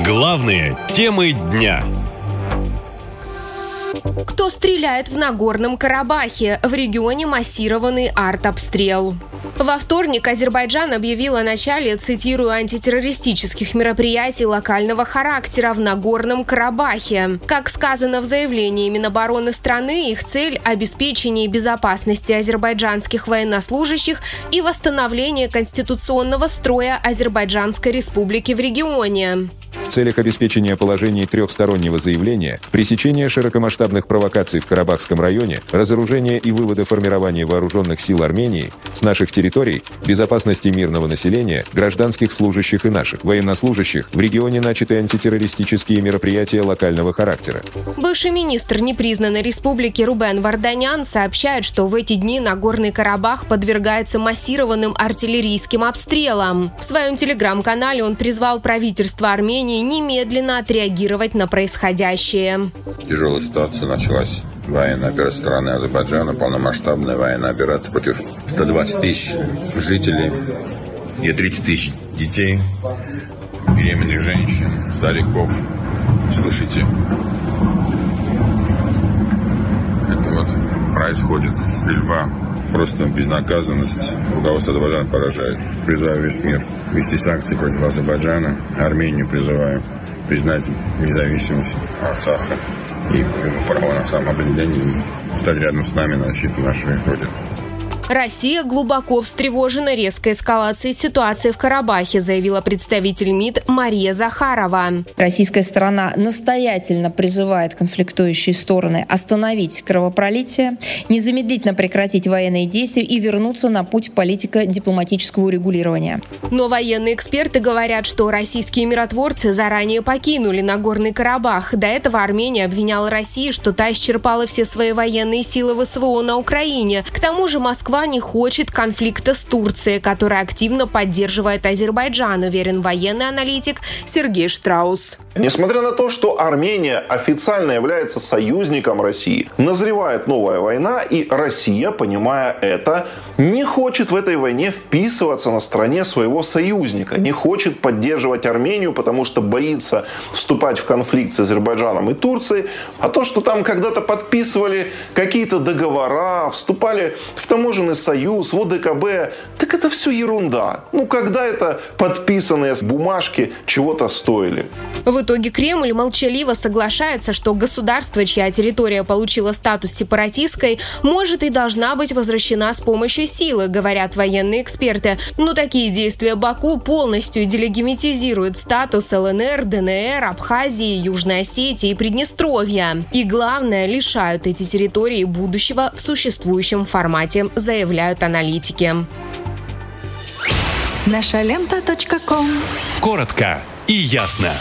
Главные темы дня. Кто стреляет в Нагорном Карабахе? В регионе массированный артобстрел. Во вторник Азербайджан объявил о начале, цитирую, антитеррористических мероприятий локального характера в Нагорном Карабахе. Как сказано в заявлении Минобороны страны, их цель – обеспечение безопасности азербайджанских военнослужащих и восстановление конституционного строя Азербайджанской республики в регионе. В целях обеспечения положений трехстороннего заявления, пресечения широкомасштабных провокаций в Карабахском районе, разоружения и вывода формирования вооруженных сил Армении с наших территорий, безопасности мирного населения, гражданских служащих и наших военнослужащих, в регионе начаты антитеррористические мероприятия локального характера. Бывший министр непризнанной республики Рубен Варданян сообщает, что в эти дни Нагорный Карабах подвергается массированным артиллерийским обстрелам. В своем телеграм-канале он призвал правительство Армении Армении немедленно отреагировать на происходящее. Тяжелая ситуация началась. Военная операция страны Азербайджана, полномасштабная военная операция против 120 тысяч жителей и 30 тысяч детей, беременных женщин, стариков. Слышите? Это вот происходит стрельба Просто безнаказанность руководства Азербайджана поражает. Призываю весь мир вести санкции против Азербайджана. Армению призываю признать независимость Арцаха и право на самоопределение и стать рядом с нами на защиту нашей Родины. Россия глубоко встревожена резкой эскалацией ситуации в Карабахе, заявила представитель МИД Мария Захарова. Российская сторона настоятельно призывает конфликтующие стороны остановить кровопролитие, незамедлительно прекратить военные действия и вернуться на путь политико-дипломатического урегулирования. Но военные эксперты говорят, что российские миротворцы заранее покинули Нагорный Карабах. До этого Армения обвиняла Россию, что та исчерпала все свои военные силы СВО на Украине. К тому же Москва Москва не хочет конфликта с Турцией, которая активно поддерживает Азербайджан, уверен военный аналитик Сергей Штраус. Несмотря на то, что Армения официально является союзником России, назревает новая война, и Россия, понимая это, не хочет в этой войне вписываться на стороне своего союзника, не хочет поддерживать Армению, потому что боится вступать в конфликт с Азербайджаном и Турцией. А то, что там когда-то подписывали какие-то договора, вступали в таможенный союз, в ОДКБ, так это все ерунда. Ну, когда это подписанные бумажки чего-то стоили? В итоге Кремль молчаливо соглашается, что государство, чья территория получила статус сепаратистской, может и должна быть возвращена с помощью силы, говорят военные эксперты. Но такие действия Баку полностью делегимитизируют статус ЛНР, ДНР, Абхазии, Южной Осетии и Приднестровья. И главное, лишают эти территории будущего в существующем формате, заявляют аналитики. Наша лента. Коротко и ясно.